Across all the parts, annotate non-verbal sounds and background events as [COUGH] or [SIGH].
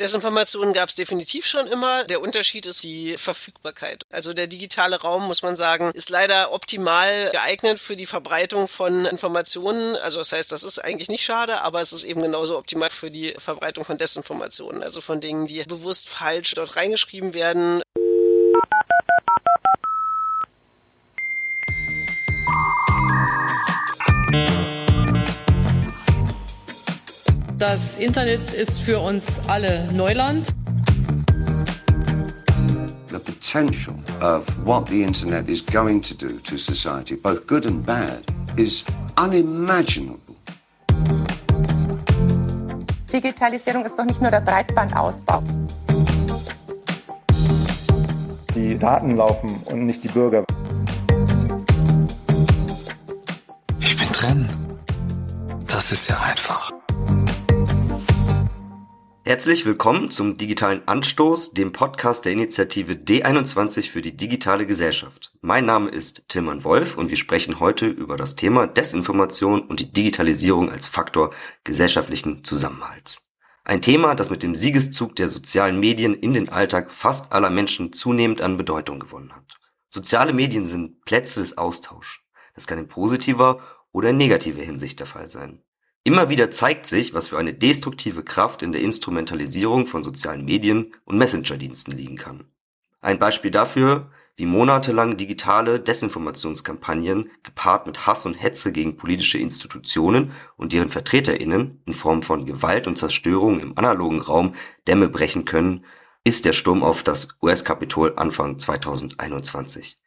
Desinformationen gab es definitiv schon immer. Der Unterschied ist die Verfügbarkeit. Also der digitale Raum, muss man sagen, ist leider optimal geeignet für die Verbreitung von Informationen. Also das heißt, das ist eigentlich nicht schade, aber es ist eben genauso optimal für die Verbreitung von Desinformationen. Also von Dingen, die bewusst falsch dort reingeschrieben werden. Das Internet ist für uns alle Neuland. The potential of what the internet is going to do to society, both good and bad, is unimaginable. Digitalisierung ist doch nicht nur der Breitbandausbau. Die Daten laufen und nicht die Bürger. Ich bin drin. Das ist ja einfach. Herzlich willkommen zum digitalen Anstoß, dem Podcast der Initiative D21 für die digitale Gesellschaft. Mein Name ist Tilman Wolf und wir sprechen heute über das Thema Desinformation und die Digitalisierung als Faktor gesellschaftlichen Zusammenhalts. Ein Thema, das mit dem Siegeszug der sozialen Medien in den Alltag fast aller Menschen zunehmend an Bedeutung gewonnen hat. Soziale Medien sind Plätze des Austauschs. Das kann in positiver oder in negativer Hinsicht der Fall sein. Immer wieder zeigt sich, was für eine destruktive Kraft in der Instrumentalisierung von sozialen Medien und Messenger-Diensten liegen kann. Ein Beispiel dafür, wie monatelang digitale Desinformationskampagnen gepaart mit Hass und Hetze gegen politische Institutionen und deren VertreterInnen in Form von Gewalt und Zerstörung im analogen Raum Dämme brechen können, ist der Sturm auf das US-Kapitol Anfang 2021.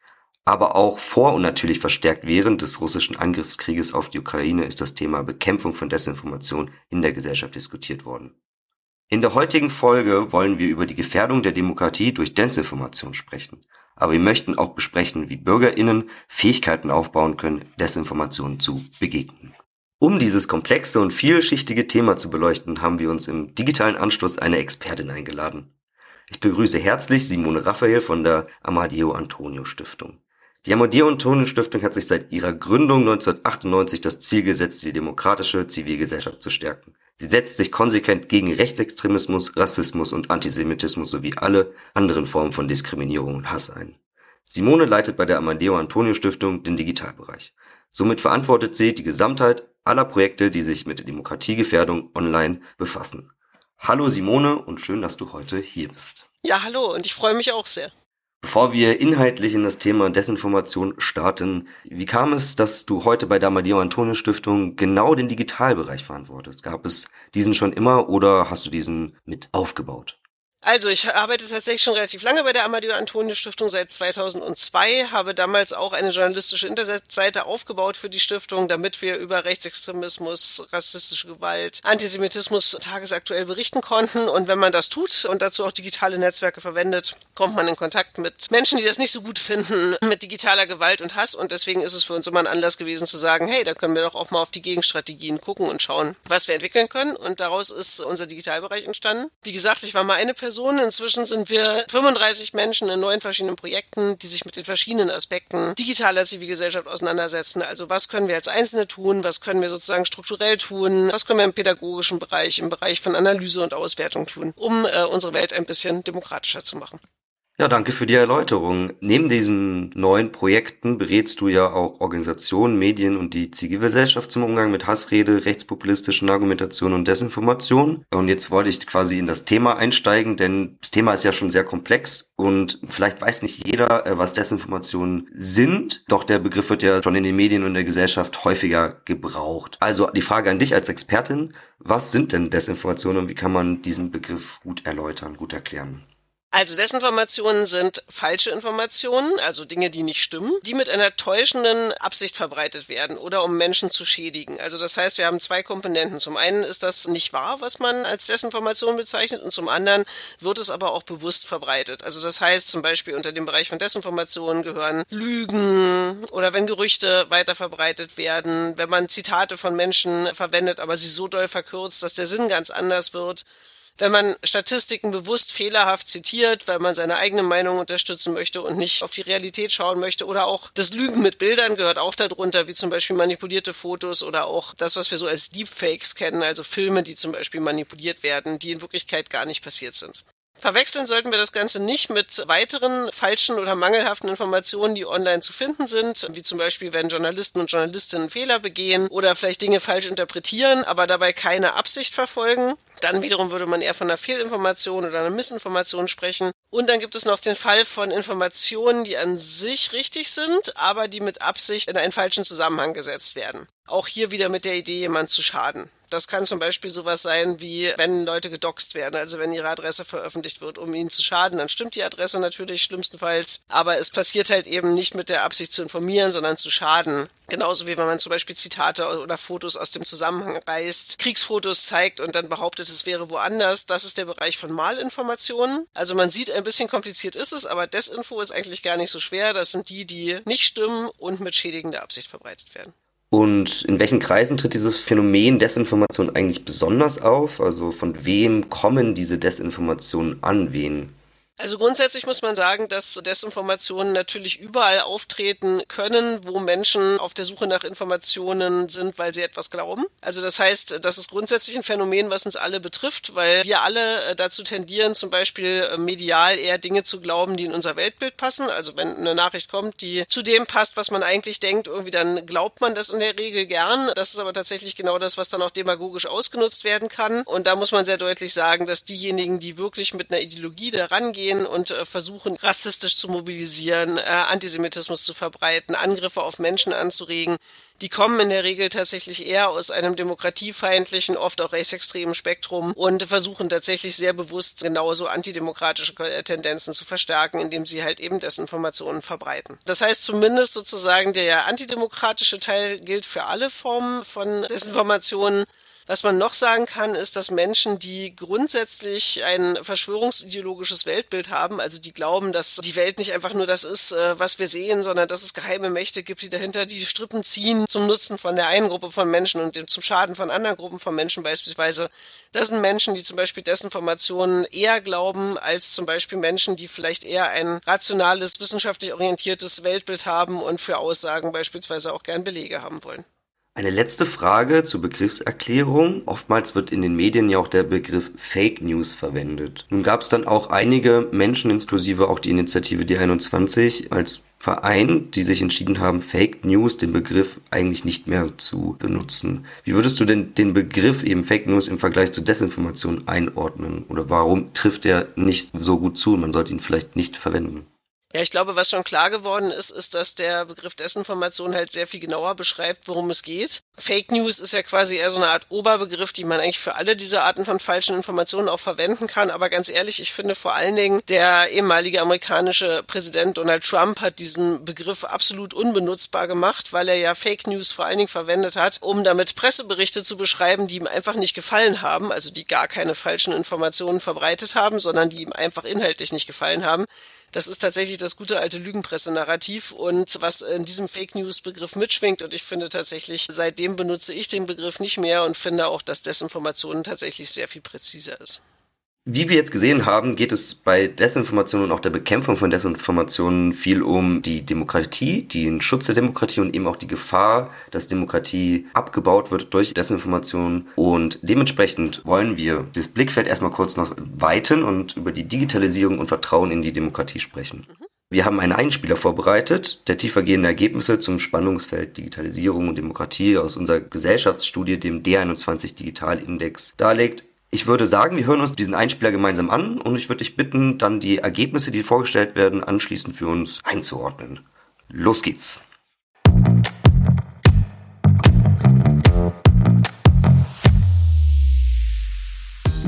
Aber auch vor und natürlich verstärkt während des russischen Angriffskrieges auf die Ukraine ist das Thema Bekämpfung von Desinformation in der Gesellschaft diskutiert worden. In der heutigen Folge wollen wir über die Gefährdung der Demokratie durch Desinformation sprechen. Aber wir möchten auch besprechen, wie BürgerInnen Fähigkeiten aufbauen können, Desinformationen zu begegnen. Um dieses komplexe und vielschichtige Thema zu beleuchten, haben wir uns im digitalen Anschluss eine Expertin eingeladen. Ich begrüße herzlich Simone Raphael von der Amadeo Antonio Stiftung. Die Amadeo Antonio Stiftung hat sich seit ihrer Gründung 1998 das Ziel gesetzt, die demokratische Zivilgesellschaft zu stärken. Sie setzt sich konsequent gegen Rechtsextremismus, Rassismus und Antisemitismus sowie alle anderen Formen von Diskriminierung und Hass ein. Simone leitet bei der Amadeo Antonio Stiftung den Digitalbereich. Somit verantwortet sie die Gesamtheit aller Projekte, die sich mit der Demokratiegefährdung online befassen. Hallo Simone und schön, dass du heute hier bist. Ja, hallo und ich freue mich auch sehr. Bevor wir inhaltlich in das Thema Desinformation starten, wie kam es, dass du heute bei der Amadeo Antonio Stiftung genau den Digitalbereich verantwortest? Gab es diesen schon immer oder hast du diesen mit aufgebaut? Also ich arbeite tatsächlich schon relativ lange bei der Amadeo Antonio Stiftung seit 2002, habe damals auch eine journalistische Internetseite aufgebaut für die Stiftung, damit wir über Rechtsextremismus, rassistische Gewalt, Antisemitismus tagesaktuell berichten konnten. Und wenn man das tut und dazu auch digitale Netzwerke verwendet, kommt man in Kontakt mit Menschen, die das nicht so gut finden, mit digitaler Gewalt und Hass. Und deswegen ist es für uns immer ein Anlass gewesen zu sagen, hey, da können wir doch auch mal auf die Gegenstrategien gucken und schauen, was wir entwickeln können. Und daraus ist unser Digitalbereich entstanden. Wie gesagt, ich war mal eine Person, Personen. Inzwischen sind wir 35 Menschen in neun verschiedenen Projekten, die sich mit den verschiedenen Aspekten digitaler Zivilgesellschaft auseinandersetzen. Also was können wir als Einzelne tun? Was können wir sozusagen strukturell tun? Was können wir im pädagogischen Bereich, im Bereich von Analyse und Auswertung tun, um äh, unsere Welt ein bisschen demokratischer zu machen? Ja, danke für die Erläuterung. Neben diesen neuen Projekten berätst du ja auch Organisationen, Medien und die Zivilgesellschaft zum Umgang mit Hassrede, rechtspopulistischen Argumentationen und Desinformation. Und jetzt wollte ich quasi in das Thema einsteigen, denn das Thema ist ja schon sehr komplex und vielleicht weiß nicht jeder, äh, was Desinformationen sind. Doch der Begriff wird ja schon in den Medien und der Gesellschaft häufiger gebraucht. Also die Frage an dich als Expertin, was sind denn Desinformationen und wie kann man diesen Begriff gut erläutern, gut erklären? Also Desinformationen sind falsche Informationen, also Dinge, die nicht stimmen, die mit einer täuschenden Absicht verbreitet werden oder um Menschen zu schädigen. Also das heißt, wir haben zwei Komponenten. Zum einen ist das nicht wahr, was man als Desinformation bezeichnet, und zum anderen wird es aber auch bewusst verbreitet. Also das heißt zum Beispiel unter dem Bereich von Desinformationen gehören Lügen oder wenn Gerüchte weiter verbreitet werden, wenn man Zitate von Menschen verwendet, aber sie so doll verkürzt, dass der Sinn ganz anders wird wenn man Statistiken bewusst fehlerhaft zitiert, weil man seine eigene Meinung unterstützen möchte und nicht auf die Realität schauen möchte oder auch das Lügen mit Bildern gehört auch darunter, wie zum Beispiel manipulierte Fotos oder auch das, was wir so als Deepfakes kennen, also Filme, die zum Beispiel manipuliert werden, die in Wirklichkeit gar nicht passiert sind. Verwechseln sollten wir das Ganze nicht mit weiteren falschen oder mangelhaften Informationen, die online zu finden sind, wie zum Beispiel, wenn Journalisten und Journalistinnen Fehler begehen oder vielleicht Dinge falsch interpretieren, aber dabei keine Absicht verfolgen. Dann wiederum würde man eher von einer Fehlinformation oder einer Missinformation sprechen. Und dann gibt es noch den Fall von Informationen, die an sich richtig sind, aber die mit Absicht in einen falschen Zusammenhang gesetzt werden. Auch hier wieder mit der Idee, jemand zu schaden. Das kann zum Beispiel sowas sein, wie wenn Leute gedoxt werden, also wenn ihre Adresse veröffentlicht wird, um ihnen zu schaden, dann stimmt die Adresse natürlich schlimmstenfalls, aber es passiert halt eben nicht mit der Absicht zu informieren, sondern zu schaden. Genauso wie wenn man zum Beispiel Zitate oder Fotos aus dem Zusammenhang reißt, Kriegsfotos zeigt und dann behauptet, es wäre woanders. Das ist der Bereich von Malinformationen. Also man sieht, ein bisschen kompliziert ist es, aber Desinfo ist eigentlich gar nicht so schwer. Das sind die, die nicht stimmen und mit schädigender Absicht verbreitet werden. Und in welchen Kreisen tritt dieses Phänomen Desinformation eigentlich besonders auf? Also von wem kommen diese Desinformationen an wen? Also grundsätzlich muss man sagen, dass Desinformationen natürlich überall auftreten können, wo Menschen auf der Suche nach Informationen sind, weil sie etwas glauben. Also das heißt, das ist grundsätzlich ein Phänomen, was uns alle betrifft, weil wir alle äh, dazu tendieren, zum Beispiel äh, medial eher Dinge zu glauben, die in unser Weltbild passen. Also wenn eine Nachricht kommt, die zu dem passt, was man eigentlich denkt, irgendwie dann glaubt man das in der Regel gern. Das ist aber tatsächlich genau das, was dann auch demagogisch ausgenutzt werden kann. Und da muss man sehr deutlich sagen, dass diejenigen, die wirklich mit einer Ideologie da rangehen, gehen und äh, versuchen, rassistisch zu mobilisieren, äh, Antisemitismus zu verbreiten, Angriffe auf Menschen anzuregen. Die kommen in der Regel tatsächlich eher aus einem demokratiefeindlichen, oft auch rechtsextremen Spektrum und versuchen tatsächlich sehr bewusst genauso antidemokratische Tendenzen zu verstärken, indem sie halt eben Desinformationen verbreiten. Das heißt zumindest sozusagen der antidemokratische Teil gilt für alle Formen von Desinformationen. Was man noch sagen kann, ist, dass Menschen, die grundsätzlich ein verschwörungsideologisches Weltbild haben, also die glauben, dass die Welt nicht einfach nur das ist, äh, was wir sehen, sondern dass es geheime Mächte gibt, die dahinter die Strippen ziehen zum Nutzen von der einen Gruppe von Menschen und zum Schaden von anderen Gruppen von Menschen beispielsweise. Das sind Menschen, die zum Beispiel Desinformationen eher glauben als zum Beispiel Menschen, die vielleicht eher ein rationales, wissenschaftlich orientiertes Weltbild haben und für Aussagen beispielsweise auch gern Belege haben wollen. Eine letzte Frage zur Begriffserklärung. Oftmals wird in den Medien ja auch der Begriff Fake News verwendet. Nun gab es dann auch einige Menschen, inklusive auch die Initiative D21 als Verein, die sich entschieden haben, Fake News, den Begriff eigentlich nicht mehr zu benutzen. Wie würdest du denn den Begriff eben Fake News im Vergleich zu Desinformation einordnen? Oder warum trifft er nicht so gut zu man sollte ihn vielleicht nicht verwenden? Ja, ich glaube, was schon klar geworden ist, ist, dass der Begriff Desinformation halt sehr viel genauer beschreibt, worum es geht. Fake News ist ja quasi eher so eine Art Oberbegriff, die man eigentlich für alle diese Arten von falschen Informationen auch verwenden kann. Aber ganz ehrlich, ich finde vor allen Dingen, der ehemalige amerikanische Präsident Donald Trump hat diesen Begriff absolut unbenutzbar gemacht, weil er ja Fake News vor allen Dingen verwendet hat, um damit Presseberichte zu beschreiben, die ihm einfach nicht gefallen haben, also die gar keine falschen Informationen verbreitet haben, sondern die ihm einfach inhaltlich nicht gefallen haben. Das ist tatsächlich das gute alte Lügenpresse-Narrativ und was in diesem Fake News-Begriff mitschwingt. Und ich finde tatsächlich, seitdem benutze ich den Begriff nicht mehr und finde auch, dass Desinformation tatsächlich sehr viel präziser ist. Wie wir jetzt gesehen haben, geht es bei Desinformation und auch der Bekämpfung von Desinformationen viel um die Demokratie, den Schutz der Demokratie und eben auch die Gefahr, dass Demokratie abgebaut wird durch Desinformation. Und dementsprechend wollen wir das Blickfeld erstmal kurz noch weiten und über die Digitalisierung und Vertrauen in die Demokratie sprechen. Wir haben einen Einspieler vorbereitet, der tiefergehende Ergebnisse zum Spannungsfeld Digitalisierung und Demokratie aus unserer Gesellschaftsstudie, dem D21 Digitalindex, darlegt. Ich würde sagen, wir hören uns diesen Einspieler gemeinsam an und ich würde dich bitten, dann die Ergebnisse, die vorgestellt werden, anschließend für uns einzuordnen. Los geht's.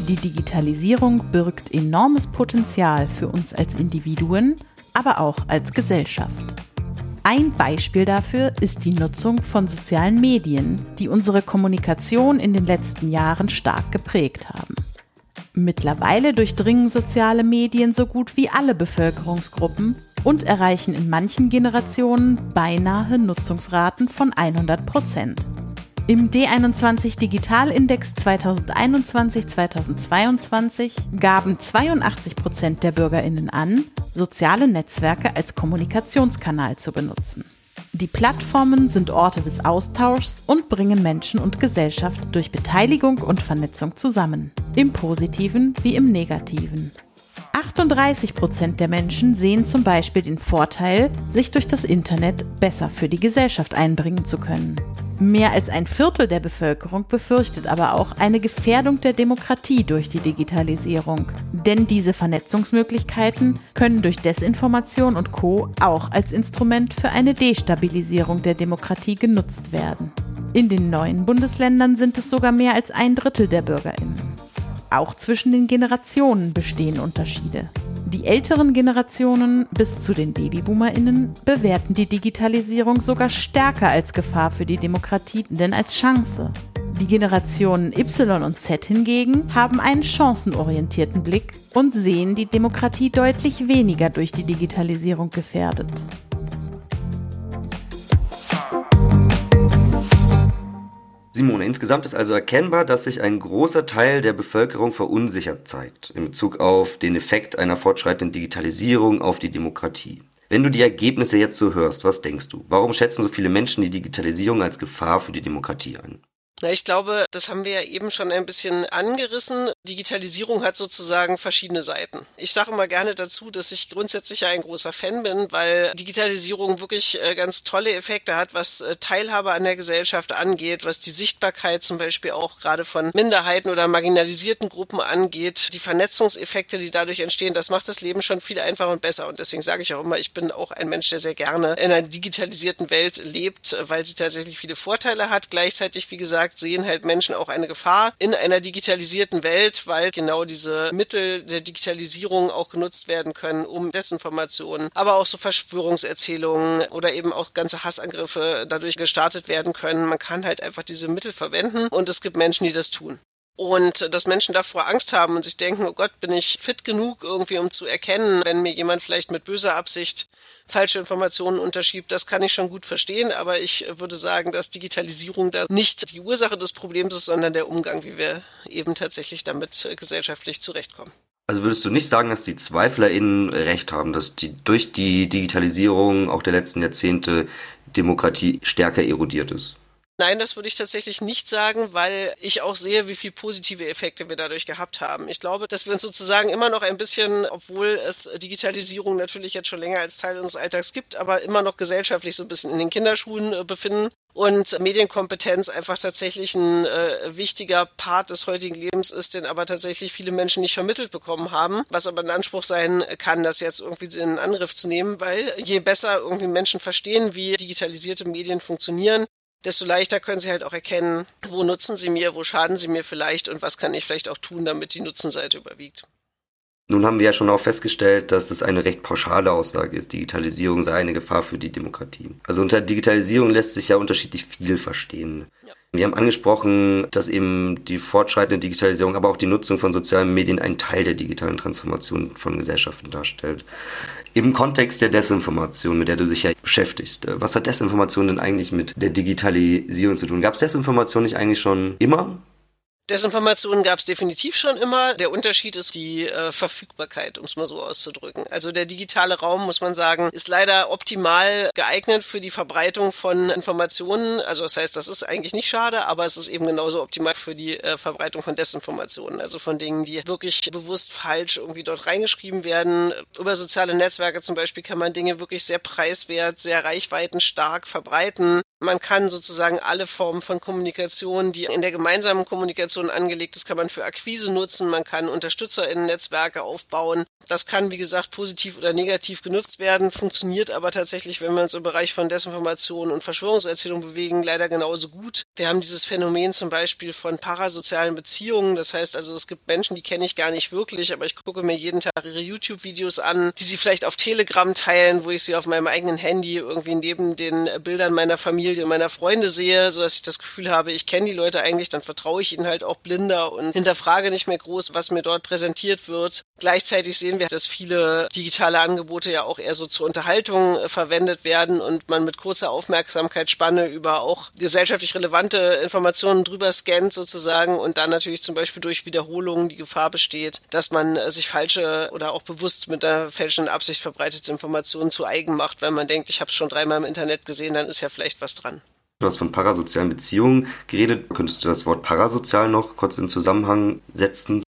Die Digitalisierung birgt enormes Potenzial für uns als Individuen, aber auch als Gesellschaft. Ein Beispiel dafür ist die Nutzung von sozialen Medien, die unsere Kommunikation in den letzten Jahren stark geprägt haben. Mittlerweile durchdringen soziale Medien so gut wie alle Bevölkerungsgruppen und erreichen in manchen Generationen beinahe Nutzungsraten von 100 Prozent. Im D21 Digitalindex 2021-2022 gaben 82 Prozent der BürgerInnen an, soziale Netzwerke als Kommunikationskanal zu benutzen. Die Plattformen sind Orte des Austauschs und bringen Menschen und Gesellschaft durch Beteiligung und Vernetzung zusammen. Im Positiven wie im Negativen. 38 Prozent der Menschen sehen zum Beispiel den Vorteil, sich durch das Internet besser für die Gesellschaft einbringen zu können. Mehr als ein Viertel der Bevölkerung befürchtet aber auch eine Gefährdung der Demokratie durch die Digitalisierung. Denn diese Vernetzungsmöglichkeiten können durch Desinformation und Co auch als Instrument für eine Destabilisierung der Demokratie genutzt werden. In den neuen Bundesländern sind es sogar mehr als ein Drittel der Bürgerinnen. Auch zwischen den Generationen bestehen Unterschiede. Die älteren Generationen bis zu den Babyboomerinnen bewerten die Digitalisierung sogar stärker als Gefahr für die Demokratie denn als Chance. Die Generationen Y und Z hingegen haben einen chancenorientierten Blick und sehen die Demokratie deutlich weniger durch die Digitalisierung gefährdet. Simone, insgesamt ist also erkennbar, dass sich ein großer Teil der Bevölkerung verunsichert zeigt in Bezug auf den Effekt einer fortschreitenden Digitalisierung auf die Demokratie. Wenn du die Ergebnisse jetzt so hörst, was denkst du? Warum schätzen so viele Menschen die Digitalisierung als Gefahr für die Demokratie ein? Na, ich glaube, das haben wir ja eben schon ein bisschen angerissen. Digitalisierung hat sozusagen verschiedene Seiten. Ich sage mal gerne dazu, dass ich grundsätzlich ja ein großer Fan bin, weil Digitalisierung wirklich äh, ganz tolle Effekte hat, was äh, Teilhabe an der Gesellschaft angeht, was die Sichtbarkeit zum Beispiel auch gerade von Minderheiten oder marginalisierten Gruppen angeht, die Vernetzungseffekte, die dadurch entstehen, das macht das Leben schon viel einfacher und besser. Und deswegen sage ich auch immer, ich bin auch ein Mensch, der sehr gerne in einer digitalisierten Welt lebt, weil sie tatsächlich viele Vorteile hat. Gleichzeitig, wie gesagt, gesagt, sehen halt Menschen auch eine Gefahr in einer digitalisierten Welt, weil genau diese Mittel der Digitalisierung auch genutzt werden können, um Desinformationen, aber auch so Verschwörungserzählungen oder eben auch ganze Hassangriffe dadurch gestartet werden können. Man kann halt einfach diese Mittel verwenden und es gibt Menschen, die das tun. Und dass Menschen davor Angst haben und sich denken, oh Gott, bin ich fit genug irgendwie, um zu erkennen, wenn mir jemand vielleicht mit böser Absicht falsche Informationen unterschiebt, das kann ich schon gut verstehen, aber ich würde sagen, dass Digitalisierung da nicht die Ursache des Problems ist, sondern der Umgang, wie wir eben tatsächlich damit gesellschaftlich zurechtkommen. Also würdest du nicht sagen, dass die ZweiflerInnen recht haben, dass die durch die Digitalisierung auch der letzten Jahrzehnte Demokratie stärker erodiert ist? Nein, das würde ich tatsächlich nicht sagen, weil ich auch sehe, wie viel positive Effekte wir dadurch gehabt haben. Ich glaube, dass wir uns sozusagen immer noch ein bisschen, obwohl es Digitalisierung natürlich jetzt schon länger als Teil unseres Alltags gibt, aber immer noch gesellschaftlich so ein bisschen in den Kinderschuhen äh, befinden und Medienkompetenz einfach tatsächlich ein äh, wichtiger Part des heutigen Lebens ist, den aber tatsächlich viele Menschen nicht vermittelt bekommen haben, was aber ein Anspruch sein kann, das jetzt irgendwie in Angriff zu nehmen, weil je besser irgendwie Menschen verstehen, wie digitalisierte Medien funktionieren, desto leichter können sie halt auch erkennen, wo nutzen sie mir, wo schaden sie mir vielleicht und was kann ich vielleicht auch tun, damit die Nutzenseite überwiegt. Nun haben wir ja schon auch festgestellt, dass es eine recht pauschale Aussage ist. Digitalisierung sei eine Gefahr für die Demokratie. Also unter Digitalisierung lässt sich ja unterschiedlich viel verstehen. Wir haben angesprochen, dass eben die fortschreitende Digitalisierung, aber auch die Nutzung von sozialen Medien einen Teil der digitalen Transformation von Gesellschaften darstellt. Im Kontext der Desinformation, mit der du dich ja beschäftigst, was hat Desinformation denn eigentlich mit der Digitalisierung zu tun? Gab es Desinformation nicht eigentlich schon immer? Desinformationen gab es definitiv schon immer. Der Unterschied ist die äh, Verfügbarkeit, um es mal so auszudrücken. Also der digitale Raum, muss man sagen, ist leider optimal geeignet für die Verbreitung von Informationen. Also das heißt, das ist eigentlich nicht schade, aber es ist eben genauso optimal für die äh, Verbreitung von Desinformationen. Also von Dingen, die wirklich bewusst falsch irgendwie dort reingeschrieben werden. Über soziale Netzwerke zum Beispiel kann man Dinge wirklich sehr preiswert, sehr reichweitenstark verbreiten. Man kann sozusagen alle Formen von Kommunikation, die in der gemeinsamen Kommunikation angelegt ist, kann man für Akquise nutzen. Man kann UnterstützerInnen-Netzwerke aufbauen. Das kann, wie gesagt, positiv oder negativ genutzt werden, funktioniert aber tatsächlich, wenn wir uns im Bereich von Desinformation und Verschwörungserzählung bewegen, leider genauso gut. Wir haben dieses Phänomen zum Beispiel von parasozialen Beziehungen. Das heißt also, es gibt Menschen, die kenne ich gar nicht wirklich, aber ich gucke mir jeden Tag ihre YouTube-Videos an, die sie vielleicht auf Telegram teilen, wo ich sie auf meinem eigenen Handy irgendwie neben den Bildern meiner Familie und meiner Freunde sehe, so dass ich das Gefühl habe, ich kenne die Leute eigentlich, dann vertraue ich ihnen halt auch blinder und hinterfrage nicht mehr groß, was mir dort präsentiert wird. Gleichzeitig sehen wir, dass viele digitale Angebote ja auch eher so zur Unterhaltung äh, verwendet werden und man mit kurzer Aufmerksamkeitsspanne über auch gesellschaftlich relevante Informationen drüber scannt sozusagen und dann natürlich zum Beispiel durch Wiederholungen die Gefahr besteht, dass man äh, sich falsche oder auch bewusst mit einer fälschenden Absicht verbreitete Informationen zu eigen macht, weil man denkt, ich habe es schon dreimal im Internet gesehen, dann ist ja vielleicht was dran. Du hast von parasozialen Beziehungen geredet. Könntest du das Wort parasozial noch kurz in Zusammenhang setzen?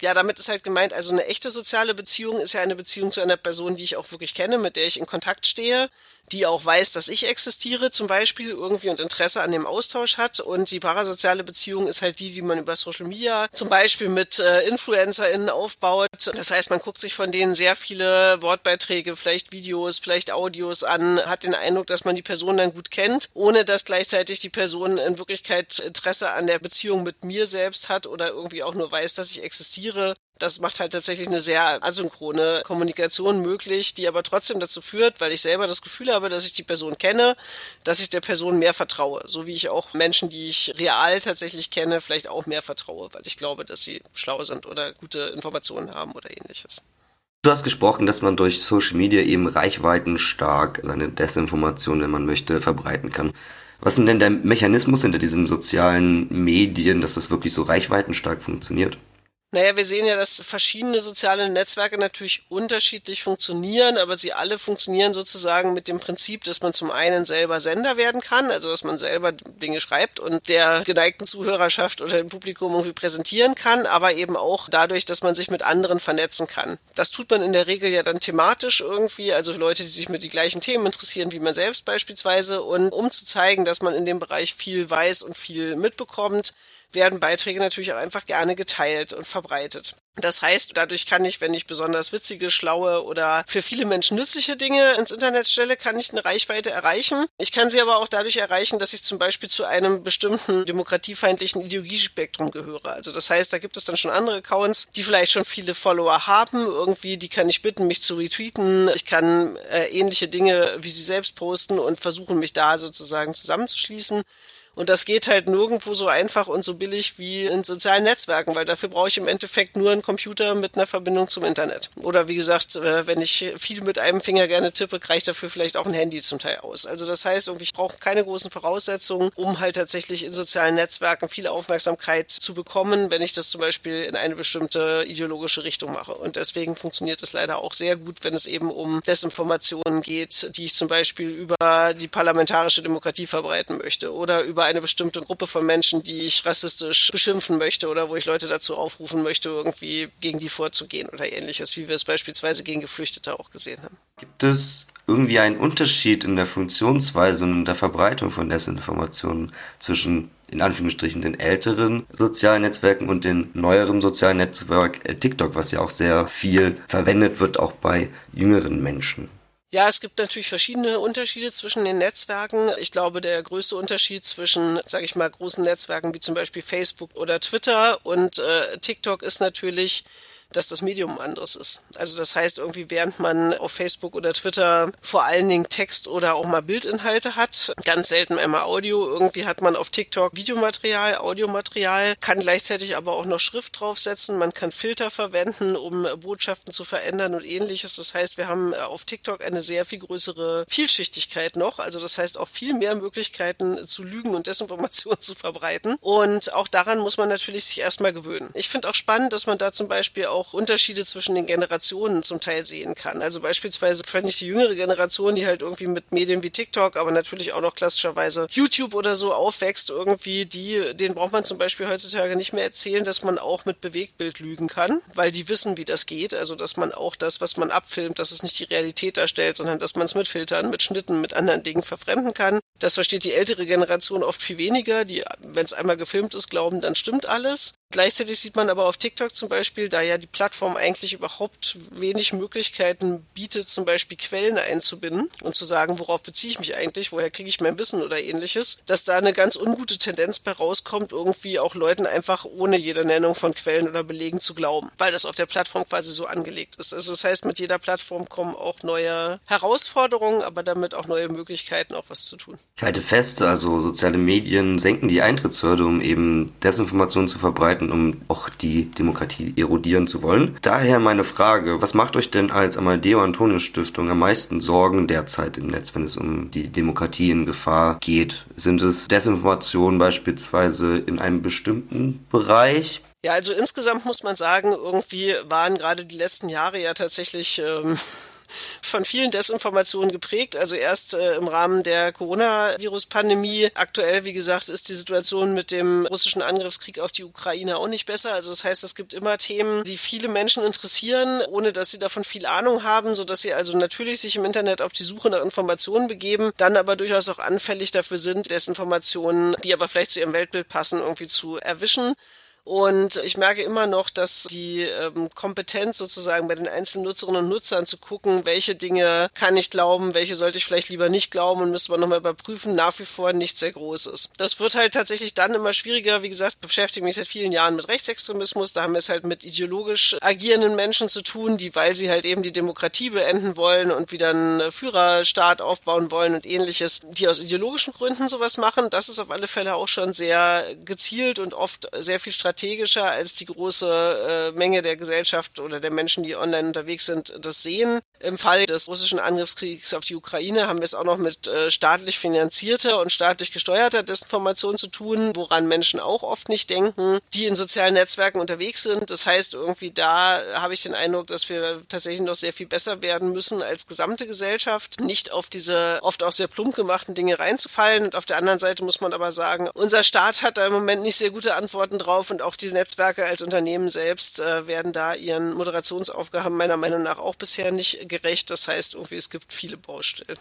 Ja, damit ist halt gemeint, also eine echte soziale Beziehung ist ja eine Beziehung zu einer Person, die ich auch wirklich kenne, mit der ich in Kontakt stehe die auch weiß, dass ich existiere zum Beispiel irgendwie und Interesse an dem Austausch hat. Und die parasoziale Beziehung ist halt die, die man über Social Media zum Beispiel mit äh, InfluencerInnen aufbaut. Das heißt, man guckt sich von denen sehr viele Wortbeiträge, vielleicht Videos, vielleicht Audios an, hat den Eindruck, dass man die Person dann gut kennt, ohne dass gleichzeitig die Person in Wirklichkeit Interesse an der Beziehung mit mir selbst hat oder irgendwie auch nur weiß, dass ich existiere. Das macht halt tatsächlich eine sehr asynchrone Kommunikation möglich, die aber trotzdem dazu führt, weil ich selber das Gefühl habe, dass ich die Person kenne, dass ich der Person mehr vertraue. So wie ich auch Menschen, die ich real tatsächlich kenne, vielleicht auch mehr vertraue, weil ich glaube, dass sie schlau sind oder gute Informationen haben oder ähnliches. Du hast gesprochen, dass man durch Social Media eben reichweitenstark seine Desinformation, wenn man möchte, verbreiten kann. Was ist denn der Mechanismus hinter diesen sozialen Medien, dass das wirklich so reichweitenstark funktioniert? Naja, wir sehen ja, dass verschiedene soziale Netzwerke natürlich unterschiedlich funktionieren, aber sie alle funktionieren sozusagen mit dem Prinzip, dass man zum einen selber Sender werden kann, also dass man selber Dinge schreibt und der geneigten Zuhörerschaft oder dem Publikum irgendwie präsentieren kann, aber eben auch dadurch, dass man sich mit anderen vernetzen kann. Das tut man in der Regel ja dann thematisch irgendwie, also Leute, die sich mit die gleichen Themen interessieren wie man selbst beispielsweise und um zu zeigen, dass man in dem Bereich viel weiß und viel mitbekommt, werden Beiträge natürlich auch einfach gerne geteilt und verbreitet. Das heißt, dadurch kann ich, wenn ich besonders witzige, schlaue oder für viele Menschen nützliche Dinge ins Internet stelle, kann ich eine Reichweite erreichen. Ich kann sie aber auch dadurch erreichen, dass ich zum Beispiel zu einem bestimmten demokratiefeindlichen Ideologiespektrum gehöre. Also das heißt, da gibt es dann schon andere Accounts, die vielleicht schon viele Follower haben. Irgendwie, die kann ich bitten, mich zu retweeten. Ich kann äh, ähnliche Dinge wie sie selbst posten und versuchen, mich da sozusagen zusammenzuschließen. Und das geht halt nirgendwo so einfach und so billig wie in sozialen Netzwerken, weil dafür brauche ich im Endeffekt nur einen Computer mit einer Verbindung zum Internet. Oder wie gesagt, äh, wenn ich viel mit einem Finger gerne tippe, reicht dafür vielleicht auch ein Handy zum Teil aus. Also das heißt, ich brauche keine großen Voraussetzungen, um halt tatsächlich in sozialen Netzwerken viel Aufmerksamkeit zu bekommen, wenn ich das zum Beispiel in eine bestimmte ideologische Richtung mache. Und deswegen funktioniert es leider auch sehr gut, wenn es eben um Desinformationen geht, die ich zum Beispiel über die parlamentarische Demokratie verbreiten möchte oder über eine bestimmte Gruppe von Menschen, die ich rassistisch beschimpfen möchte oder wo ich Leute dazu aufrufen möchte, irgendwie gegen die vorzugehen oder ähnliches, wie wir es beispielsweise gegen Geflüchtete auch gesehen haben. Gibt es irgendwie einen Unterschied in der Funktionsweise und in der Verbreitung von Desinformationen zwischen in Anführungsstrichen den älteren sozialen Netzwerken und den neueren sozialen Netzwerk äh, TikTok, was ja auch sehr viel verwendet wird, auch bei jüngeren Menschen? Ja, es gibt natürlich verschiedene Unterschiede zwischen den Netzwerken. Ich glaube, der größte Unterschied zwischen, sage ich mal, großen Netzwerken wie zum Beispiel Facebook oder Twitter und äh, TikTok ist natürlich, dass das Medium anderes ist. Also das heißt, irgendwie während man auf Facebook oder Twitter vor allen Dingen Text oder auch mal Bildinhalte hat, ganz selten einmal Audio, irgendwie hat man auf TikTok Videomaterial, Audiomaterial, kann gleichzeitig aber auch noch Schrift draufsetzen, man kann Filter verwenden, um Botschaften zu verändern und ähnliches. Das heißt, wir haben auf TikTok eine sehr viel größere Vielschichtigkeit noch, also das heißt auch viel mehr Möglichkeiten zu lügen und Desinformation [LAUGHS] zu verbreiten und auch daran muss man natürlich sich erstmal gewöhnen. Ich finde auch spannend, dass man da zum Beispiel auch auch Unterschiede zwischen den Generationen zum Teil sehen kann. Also beispielsweise fände ich die jüngere Generation, die halt irgendwie mit Medien wie TikTok, aber natürlich auch noch klassischerweise YouTube oder so aufwächst, irgendwie, die, den braucht man zum Beispiel heutzutage nicht mehr erzählen, dass man auch mit Bewegtbild lügen kann, weil die wissen, wie das geht. Also, dass man auch das, was man abfilmt, dass es nicht die Realität darstellt, sondern dass man es mit Filtern, mit Schnitten, mit anderen Dingen verfremden kann. Das versteht die ältere Generation oft viel weniger, die, wenn es einmal gefilmt ist, glauben, dann stimmt alles. Gleichzeitig sieht man aber auf TikTok zum Beispiel, da ja die Plattform eigentlich überhaupt wenig Möglichkeiten bietet, zum Beispiel Quellen einzubinden und zu sagen, worauf beziehe ich mich eigentlich, woher kriege ich mein Wissen oder ähnliches, dass da eine ganz ungute Tendenz bei rauskommt, irgendwie auch Leuten einfach ohne jede Nennung von Quellen oder Belegen zu glauben, weil das auf der Plattform quasi so angelegt ist. Also das heißt, mit jeder Plattform kommen auch neue Herausforderungen, aber damit auch neue Möglichkeiten, auch was zu tun. Ich halte fest, also soziale Medien senken die Eintrittshürde, um eben Desinformation zu verbreiten streiten, um auch die Demokratie erodieren zu wollen. Daher meine Frage, was macht euch denn als Amadeo Antonio Stiftung am meisten Sorgen derzeit im Netz, wenn es um die Demokratie in Gefahr geht? Sind es Desinformationen beispielsweise in einem bestimmten Bereich? Ja, also insgesamt muss man sagen, irgendwie waren gerade die letzten Jahre ja tatsächlich ähm, von vielen Desinformationen geprägt. Also erst äh, im Rahmen der Coronavirus-Pandemie. Aktuell, wie gesagt, ist die Situation mit dem russischen Angriffskrieg auf die Ukraine auch nicht besser. Also das heißt, es gibt immer Themen, die viele Menschen interessieren, ohne dass sie davon viel Ahnung haben, so dass sie also natürlich sich im Internet auf die Suche nach Informationen begeben, dann aber durchaus auch anfällig dafür sind, Desinformationen, die aber vielleicht zu ihrem Weltbild passen, irgendwie zu erwischen. Und ich merke immer noch, dass die ähm, Kompetenz sozusagen bei den einzelnen Nutzerinnen und Nutzern zu gucken, welche Dinge kann ich glauben, welche sollte ich vielleicht lieber nicht glauben und müsste man nochmal überprüfen, nach wie vor nicht sehr groß ist. Das wird halt tatsächlich dann immer schwieriger. Wie gesagt, beschäftige mich seit vielen Jahren mit Rechtsextremismus. Da haben wir es halt mit ideologisch agierenden Menschen zu tun, die, weil sie halt eben die Demokratie beenden wollen und wieder einen Führerstaat aufbauen wollen und ähnliches, die aus ideologischen Gründen sowas machen. Das ist auf alle Fälle auch schon sehr gezielt und oft sehr viel strategisch strategischer, als die große äh, Menge der Gesellschaft oder der Menschen, die online unterwegs sind, das sehen. Im Fall des russischen Angriffskriegs auf die Ukraine haben wir es auch noch mit äh, staatlich finanzierter und staatlich gesteuerter Desinformation zu tun, woran Menschen auch oft nicht denken, die in sozialen Netzwerken unterwegs sind. Das heißt, irgendwie da habe ich den Eindruck, dass wir tatsächlich noch sehr viel besser werden müssen als gesamte Gesellschaft, nicht auf diese oft auch sehr plump gemachten Dinge reinzufallen. Und auf der anderen Seite muss man aber sagen, unser Staat hat da im Moment nicht sehr gute Antworten drauf und auch diese Netzwerke als Unternehmen selbst äh, werden da ihren Moderationsaufgaben meiner Meinung nach auch bisher nicht gerecht. Das heißt, irgendwie es gibt viele Baustellen.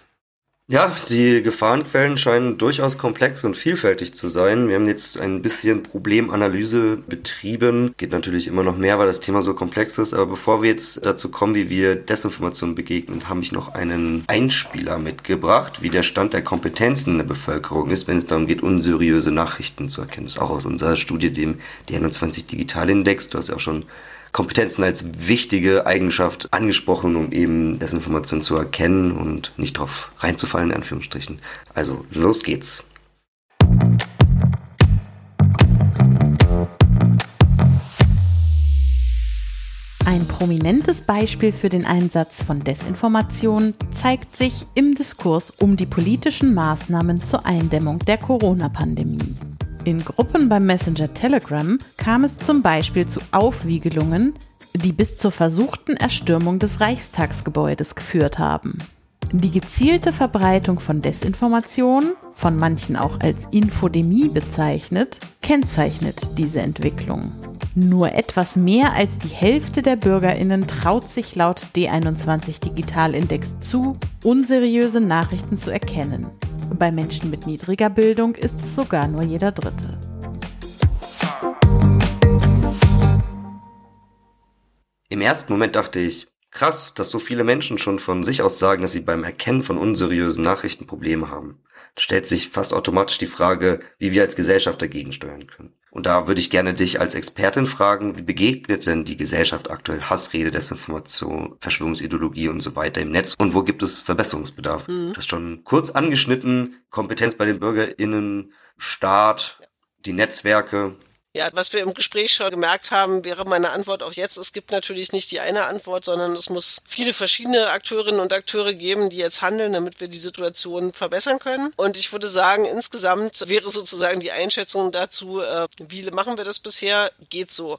Ja, die Gefahrenquellen scheinen durchaus komplex und vielfältig zu sein. Wir haben jetzt ein bisschen Problemanalyse betrieben. Geht natürlich immer noch mehr, weil das Thema so komplex ist. Aber bevor wir jetzt dazu kommen, wie wir Desinformation begegnen, habe ich noch einen Einspieler mitgebracht, wie der Stand der Kompetenzen in der Bevölkerung ist, wenn es darum geht, unseriöse Nachrichten zu erkennen. Das ist auch aus unserer Studie, dem D21 Digitalindex. Du hast ja auch schon Kompetenzen als wichtige Eigenschaft angesprochen, um eben Desinformation zu erkennen und nicht drauf reinzufallen, in Anführungsstrichen. Also, los geht's. Ein prominentes Beispiel für den Einsatz von Desinformation zeigt sich im Diskurs um die politischen Maßnahmen zur Eindämmung der Corona-Pandemie. In Gruppen beim Messenger Telegram kam es zum Beispiel zu Aufwiegelungen, die bis zur versuchten Erstürmung des Reichstagsgebäudes geführt haben. Die gezielte Verbreitung von Desinformation, von manchen auch als Infodemie bezeichnet, kennzeichnet diese Entwicklung. Nur etwas mehr als die Hälfte der Bürgerinnen traut sich laut D21 Digitalindex zu, unseriöse Nachrichten zu erkennen. Bei Menschen mit niedriger Bildung ist es sogar nur jeder Dritte. Im ersten Moment dachte ich, krass, dass so viele Menschen schon von sich aus sagen, dass sie beim Erkennen von unseriösen Nachrichten Probleme haben. Da stellt sich fast automatisch die Frage, wie wir als Gesellschaft dagegen steuern können. Und da würde ich gerne dich als Expertin fragen, wie begegnet denn die Gesellschaft aktuell Hassrede, Desinformation, Verschwörungsideologie und so weiter im Netz und wo gibt es Verbesserungsbedarf? Mhm. Du hast schon kurz angeschnitten, Kompetenz bei den BürgerInnen, Staat, die Netzwerke. Ja, was wir im Gespräch schon gemerkt haben, wäre meine Antwort auch jetzt, es gibt natürlich nicht die eine Antwort, sondern es muss viele verschiedene Akteurinnen und Akteure geben, die jetzt handeln, damit wir die Situation verbessern können. Und ich würde sagen, insgesamt wäre sozusagen die Einschätzung dazu, äh, wie machen wir das bisher, geht so.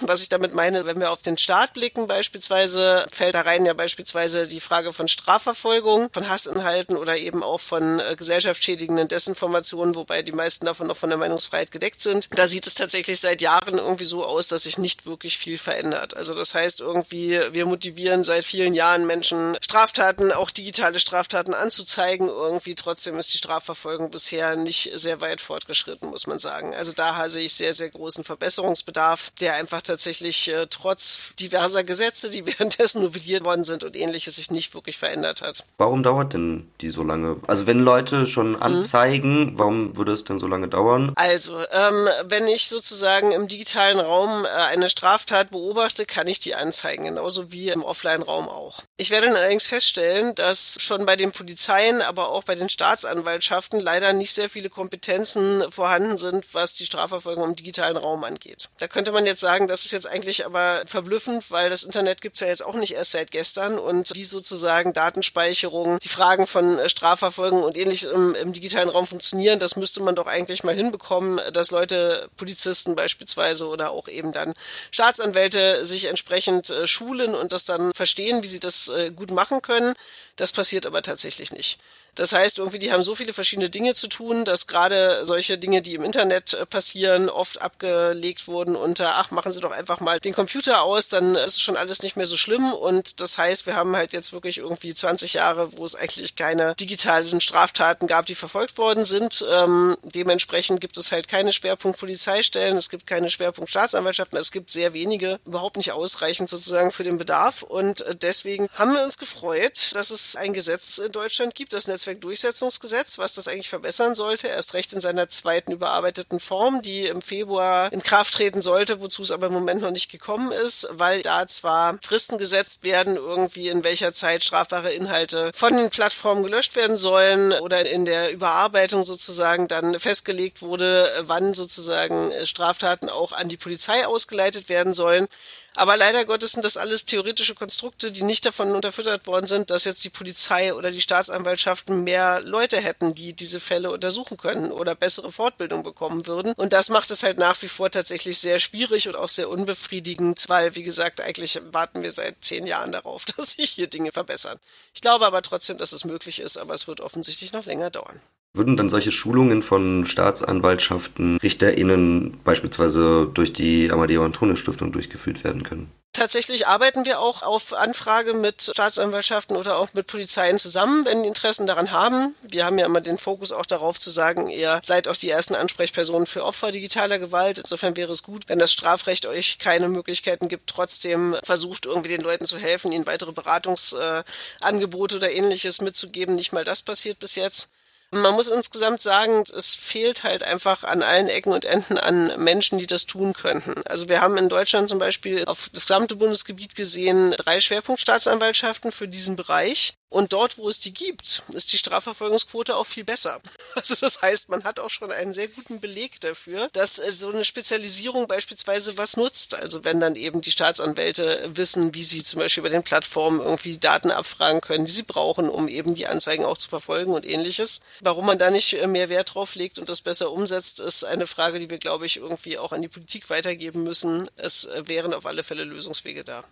Was ich damit meine, wenn wir auf den Staat blicken beispielsweise, fällt da rein ja beispielsweise die Frage von Strafverfolgung, von Hassinhalten oder eben auch von äh, gesellschaftsschädigenden Desinformationen, wobei die meisten davon noch von der Meinungsfreiheit gedeckt sind. Da sieht es tatsächlich seit Jahren irgendwie so aus, dass sich nicht wirklich viel verändert. Also das heißt irgendwie, wir motivieren seit vielen Jahren Menschen, Straftaten, auch digitale Straftaten anzuzeigen. Irgendwie trotzdem ist die Strafverfolgung bisher nicht sehr weit fortgeschritten, muss man sagen. Also da sehe ich sehr, sehr großen Verbesserungsbedarf, der einfach tatsächlich äh, trotz diverser Gesetze, die [LAUGHS] währenddessen novelliert worden sind und ähnliches, sich nicht wirklich verändert hat. Warum dauert denn die so lange? Also wenn Leute schon mhm. anzeigen, mhm. warum würde es denn so lange dauern? Also, ähm, wenn ich sozusagen im digitalen Raum äh, eine Straftat beobachte, kann ich die anzeigen, genauso wie im Offline-Raum auch. Ich werde dann allerdings feststellen, dass schon bei den Polizeien, aber auch bei den Staatsanwaltschaften leider nicht sehr viele Kompetenzen vorhanden sind, was die Strafverfolgung im digitalen Raum angeht. Da könnte man jetzt sagen, das ist jetzt eigentlich aber verblüffend, weil das Internet gibt's ja jetzt auch nicht erst seit gestern und wie sozusagen Datenspeicherung, die Fragen von äh, Strafverfolgung und ähnliches im, im digitalen Raum funktionieren, das müsste man doch eigentlich mal hinbekommen, dass Leute, Polizisten beispielsweise oder auch eben dann Staatsanwälte sich entsprechend äh, schulen und das dann verstehen, wie sie das äh, gut machen können. Das passiert aber tatsächlich nicht. Das heißt, irgendwie, die haben so viele verschiedene Dinge zu tun, dass gerade solche Dinge, die im Internet äh, passieren, oft abgelegt wurden unter, ach, machen Sie doch einfach mal den Computer aus, dann ist schon alles nicht mehr so schlimm. Und das heißt, wir haben halt jetzt wirklich irgendwie 20 Jahre, wo es eigentlich keine digitalen Straftaten gab, die verfolgt worden sind. Ähm, dementsprechend gibt es halt keine Schwerpunkt Polizeistellen, es gibt keine Schwerpunkt Staatsanwaltschaften, es gibt sehr wenige, überhaupt nicht ausreichend sozusagen für den Bedarf. Und äh, deswegen haben wir uns gefreut, dass es ein Gesetz in Deutschland gibt, das Netzwerkdurchsetzungsgesetz, was das eigentlich verbessern sollte, erst recht in seiner zweiten überarbeiteten Form, die im Februar in Kraft treten sollte, wozu es aber im Moment noch nicht gekommen ist, weil da zwar Fristen gesetzt werden, irgendwie in welcher Zeit strafbare Inhalte von den Plattformen gelöscht werden sollen oder in der Überarbeitung sozusagen dann festgelegt wurde, wann sozusagen Straftaten auch an die Polizei ausgeleitet werden sollen. Aber leider Gottes sind das alles theoretische Konstrukte, die nicht davon unterfüttert worden sind, dass jetzt die Polizei oder die Staatsanwaltschaften mehr Leute hätten, die diese Fälle untersuchen können oder bessere Fortbildung bekommen würden. Und das macht es halt nach wie vor tatsächlich sehr schwierig und auch sehr unbefriedigend, weil, wie gesagt, eigentlich warten wir seit zehn Jahren darauf, [LAUGHS] dass sich hier Dinge verbessern. Ich glaube aber trotzdem, dass es möglich ist, aber es wird offensichtlich noch länger dauern. Würden dann solche Schulungen von Staatsanwaltschaften, RichterInnen beispielsweise durch die Amadeo Antonio Stiftung durchgeführt werden können? Tatsächlich arbeiten wir auch auf Anfrage mit Staatsanwaltschaften oder auch mit Polizeien zusammen, wenn die Interessen daran haben. Wir haben ja immer den Fokus auch darauf zu sagen, ihr seid auch die ersten Ansprechpersonen für Opfer digitaler Gewalt. Insofern wäre es gut, wenn das Strafrecht euch keine Möglichkeiten gibt, trotzdem versucht irgendwie den Leuten zu helfen, ihnen weitere Beratungsangebote oder ähnliches mitzugeben. Nicht mal das passiert bis jetzt. Man muss insgesamt sagen, es fehlt halt einfach an allen Ecken und Enden an Menschen, die das tun könnten. Also wir haben in Deutschland zum Beispiel auf das gesamte Bundesgebiet gesehen drei Schwerpunktstaatsanwaltschaften für diesen Bereich. Und dort, wo es die gibt, ist die Strafverfolgungsquote auch viel besser. [LAUGHS] Also das heißt, man hat auch schon einen sehr guten Beleg dafür, dass äh, so eine Spezialisierung beispielsweise was nutzt. Also wenn dann eben die Staatsanwälte wissen, wie sie zum Beispiel über den Plattformen irgendwie Daten abfragen können, die sie brauchen, um eben die Anzeigen auch zu verfolgen und ähnliches. Warum man da nicht äh, mehr Wert drauf legt und das besser umsetzt, ist eine Frage, die wir, glaube ich, irgendwie auch an die Politik weitergeben müssen. Es äh, wären auf alle Fälle Lösungswege da.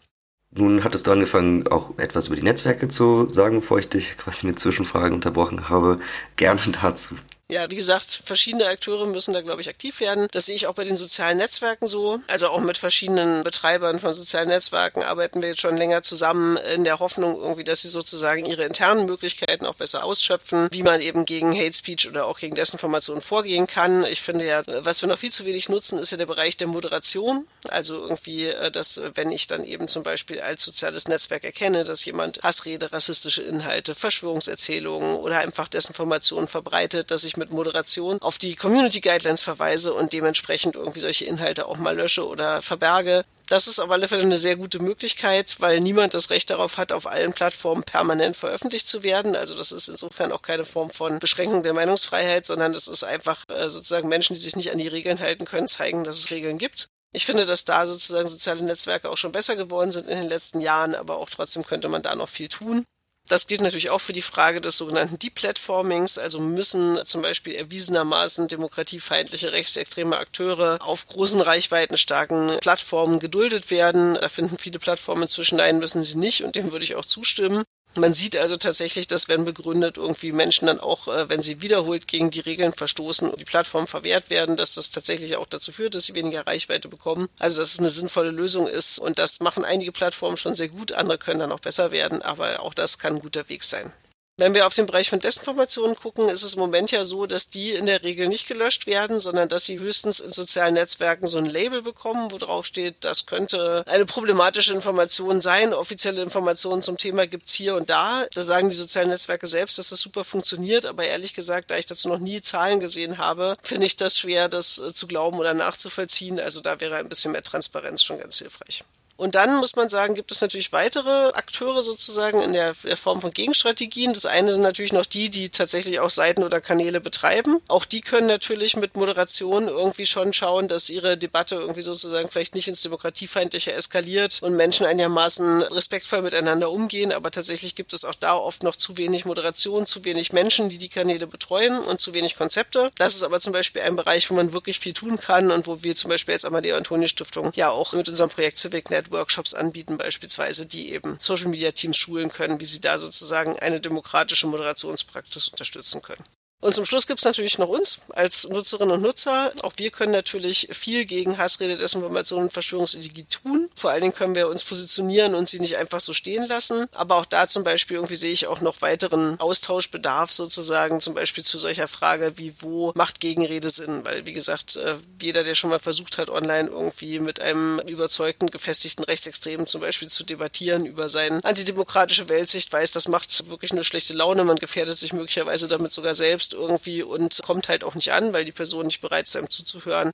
Nun hattest du angefangen, auch etwas über die Netzwerke zu sagen, bevor ich dich quasi mit Zwischenfragen unterbrochen habe. Gerne dazu ja, wie gesagt, verschiedene Akteure müssen da, glaube ich, aktiv werden. Das sehe ich auch bei den sozialen Netzwerken so. Also auch mit verschiedenen Betreibern von sozialen Netzwerken arbeiten wir jetzt schon länger zusammen in der Hoffnung irgendwie, dass sie sozusagen ihre internen Möglichkeiten auch besser ausschöpfen, wie man eben gegen Hate Speech oder auch gegen Desinformation vorgehen kann. Ich finde ja, was wir noch viel zu wenig nutzen, ist ja der Bereich der Moderation. Also irgendwie, äh, dass wenn ich dann eben zum Beispiel als soziales Netzwerk erkenne, dass jemand Hassrede, rassistische Inhalte, Verschwörungserzählungen oder einfach Desinformation verbreitet, dass ich mit Moderation auf die Community Guidelines verweise und dementsprechend irgendwie solche Inhalte auch mal lösche oder verberge. Das ist auf alle Fälle eine sehr gute Möglichkeit, weil niemand das Recht darauf hat, auf allen Plattformen permanent veröffentlicht zu werden. Also das ist insofern auch keine Form von Beschränkung der Meinungsfreiheit, sondern das ist einfach äh, sozusagen Menschen, die sich nicht an die Regeln halten können, zeigen, dass es Regeln gibt. Ich finde, dass da sozusagen soziale Netzwerke auch schon besser geworden sind in den letzten Jahren, aber auch trotzdem könnte man da noch viel tun. Das gilt natürlich auch für die Frage des sogenannten Deplatformings. Also müssen zum Beispiel erwiesenermaßen demokratiefeindliche rechtsextreme Akteure auf großen Reichweiten starken Plattformen geduldet werden. Da finden viele Plattformen inzwischen, nein, müssen sie nicht und dem würde ich auch zustimmen. Man sieht also tatsächlich, dass wenn begründet irgendwie Menschen dann auch, äh, wenn sie wiederholt gegen die Regeln verstoßen und die Plattform verwehrt werden, dass das tatsächlich auch dazu führt, dass sie weniger Reichweite bekommen. Also dass es eine sinnvolle Lösung ist und das machen einige Plattformen schon sehr gut, andere können dann auch besser werden, aber auch das kann ein guter Weg sein. Wenn wir auf den Bereich von Desinformationen gucken, ist es im Moment ja so, dass die in der Regel nicht gelöscht werden, sondern dass sie höchstens in sozialen Netzwerken so ein Label bekommen, wo drauf steht, das könnte eine problematische Information sein. Offizielle Informationen zum Thema gibt's hier und da. Da sagen die sozialen Netzwerke selbst, dass das super funktioniert, aber ehrlich gesagt, da ich dazu noch nie Zahlen gesehen habe, finde ich das schwer, das äh, zu glauben oder nachzuvollziehen. Also da wäre ein bisschen mehr Transparenz schon ganz hilfreich. Und dann muss man sagen, gibt es natürlich weitere Akteure sozusagen in der, Form von Gegenstrategien. Das eine sind natürlich noch die, die tatsächlich auch Seiten oder Kanäle betreiben. Auch die können natürlich mit Moderation irgendwie schon schauen, dass ihre Debatte irgendwie sozusagen vielleicht nicht ins Demokratiefeindliche eskaliert und Menschen einigermaßen respektvoll miteinander umgehen. Aber tatsächlich gibt es auch da oft noch zu wenig Moderation, zu wenig Menschen, die die Kanäle betreuen und zu wenig Konzepte. Das ist aber zum Beispiel ein Bereich, wo man wirklich viel tun kann und wo wir zum Beispiel als Amadeo Antonio Stiftung ja auch mit unserem Projekt CivicNet Workshops anbieten, beispielsweise, die eben Social Media Teams schulen können, wie sie da sozusagen eine demokratische Moderationspraxis unterstützen können. Und zum Schluss gibt es natürlich noch uns als Nutzerinnen und Nutzer. Auch wir können natürlich viel gegen Hassrede, Desinformation und Verschwörungsideologie tun. Vor allen Dingen können wir uns positionieren und sie nicht einfach so stehen lassen. Aber auch da zum Beispiel irgendwie sehe ich auch noch weiteren Austauschbedarf sozusagen, zum Beispiel zu solcher Frage wie, wo macht Gegenrede Sinn? Weil, wie gesagt, äh, jeder, der schon mal versucht hat, online irgendwie mit einem überzeugten, gefestigten Rechtsextremen zum Beispiel zu debattieren über seine antidemokratische Weltsicht, weiß, das macht wirklich eine schlechte Laune. Man gefährdet sich möglicherweise damit sogar selbst selbst irgendwie und kommt halt auch nicht an, weil die Person nicht bereit ist, einem zuzuhören.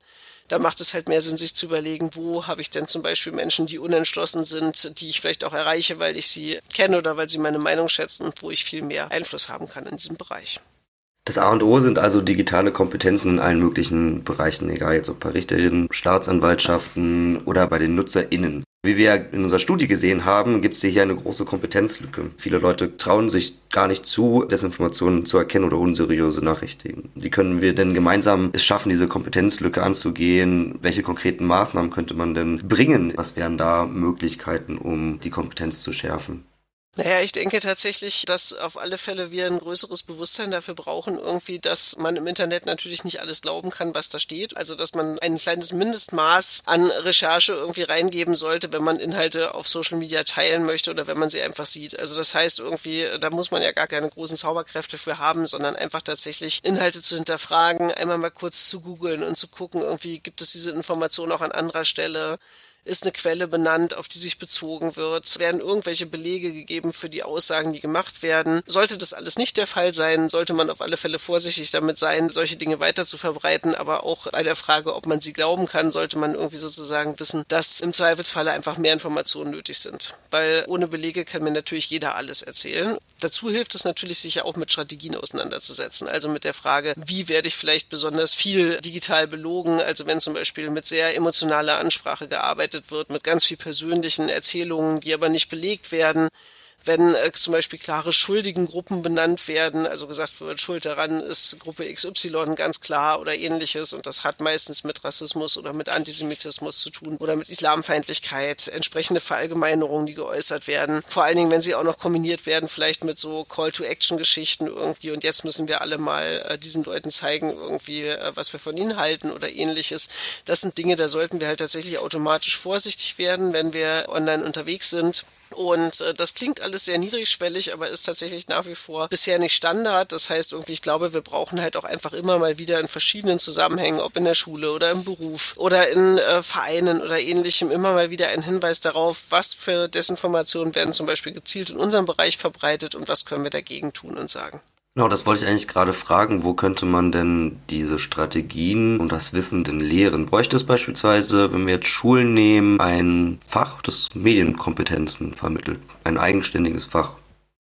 Da macht es halt mehr Sinn, sich zu überlegen, wo habe ich denn zum Beispiel Menschen, die unentschlossen sind, die ich vielleicht auch erreiche, weil ich sie kenne oder weil sie meine Meinung schätzen und wo ich viel mehr Einfluss haben kann in diesem Bereich. Das A und O sind also digitale Kompetenzen in allen möglichen Bereichen, egal jetzt ob bei Richterinnen, Staatsanwaltschaften oder bei den NutzerInnen. Wie wir in unserer Studie gesehen haben, gibt es hier eine große Kompetenzlücke. Viele Leute trauen sich gar nicht zu, Desinformationen zu erkennen oder unseriöse Nachrichten. Wie können wir denn gemeinsam es schaffen, diese Kompetenzlücke anzugehen? Welche konkreten Maßnahmen könnte man denn bringen? Was wären da Möglichkeiten, um die Kompetenz zu schärfen? Naja, ich denke tatsächlich, dass auf alle Fälle wir ein größeres Bewusstsein dafür brauchen, irgendwie, dass man im Internet natürlich nicht alles glauben kann, was da steht. Also, dass man ein kleines Mindestmaß an Recherche irgendwie reingeben sollte, wenn man Inhalte auf Social Media teilen möchte oder wenn man sie einfach sieht. Also, das heißt irgendwie, da muss man ja gar keine großen Zauberkräfte für haben, sondern einfach tatsächlich Inhalte zu hinterfragen, einmal mal kurz zu googeln und zu gucken, irgendwie gibt es diese Information auch an anderer Stelle ist eine Quelle benannt, auf die sich bezogen wird, werden irgendwelche Belege gegeben für die Aussagen, die gemacht werden. Sollte das alles nicht der Fall sein, sollte man auf alle Fälle vorsichtig damit sein, solche Dinge weiter zu verbreiten, aber auch bei der Frage, ob man sie glauben kann, sollte man irgendwie sozusagen wissen, dass im Zweifelsfalle einfach mehr Informationen nötig sind. Weil ohne Belege kann mir natürlich jeder alles erzählen. Dazu hilft es natürlich, sich ja auch mit Strategien auseinanderzusetzen. Also mit der Frage, wie werde ich vielleicht besonders viel digital belogen? Also wenn zum Beispiel mit sehr emotionaler Ansprache gearbeitet wird, mit ganz viel persönlichen Erzählungen, die aber nicht belegt werden wenn äh, zum Beispiel klare Schuldigengruppen benannt werden, also gesagt wird, Schuld daran ist Gruppe XY ganz klar oder ähnliches und das hat meistens mit Rassismus oder mit Antisemitismus zu tun oder mit Islamfeindlichkeit, entsprechende Verallgemeinerungen, die geäußert werden. Vor allen Dingen, wenn sie auch noch kombiniert werden, vielleicht mit so Call-to-Action-Geschichten irgendwie und jetzt müssen wir alle mal äh, diesen Leuten zeigen, irgendwie, äh, was wir von ihnen halten oder ähnliches. Das sind Dinge, da sollten wir halt tatsächlich automatisch vorsichtig werden, wenn wir online unterwegs sind. Und äh, das klingt alles sehr niedrigschwellig, aber ist tatsächlich nach wie vor bisher nicht Standard. Das heißt, irgendwie, ich glaube, wir brauchen halt auch einfach immer mal wieder in verschiedenen Zusammenhängen, ob in der Schule oder im Beruf oder in äh, Vereinen oder ähnlichem, immer mal wieder einen Hinweis darauf, was für Desinformationen werden zum Beispiel gezielt in unserem Bereich verbreitet und was können wir dagegen tun und sagen. Genau, das wollte ich eigentlich gerade fragen. Wo könnte man denn diese Strategien und das Wissen denn lehren? Bräuchte es beispielsweise, wenn wir jetzt Schulen nehmen, ein Fach, das Medienkompetenzen vermittelt? Ein eigenständiges Fach?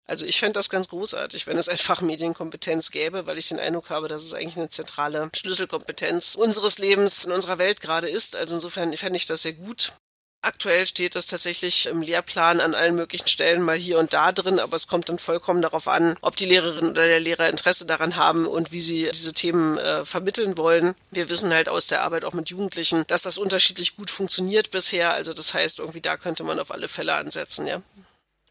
Also ich fände das ganz großartig, wenn es ein Fach Medienkompetenz gäbe, weil ich den Eindruck habe, dass es eigentlich eine zentrale Schlüsselkompetenz unseres Lebens in unserer Welt gerade ist. Also insofern fände ich das sehr gut. Aktuell steht das tatsächlich im Lehrplan an allen möglichen Stellen mal hier und da drin, aber es kommt dann vollkommen darauf an, ob die Lehrerin oder der Lehrer Interesse daran haben und wie sie diese Themen äh, vermitteln wollen. Wir wissen halt aus der Arbeit auch mit Jugendlichen, dass das unterschiedlich gut funktioniert bisher. Also das heißt, irgendwie da könnte man auf alle Fälle ansetzen, ja.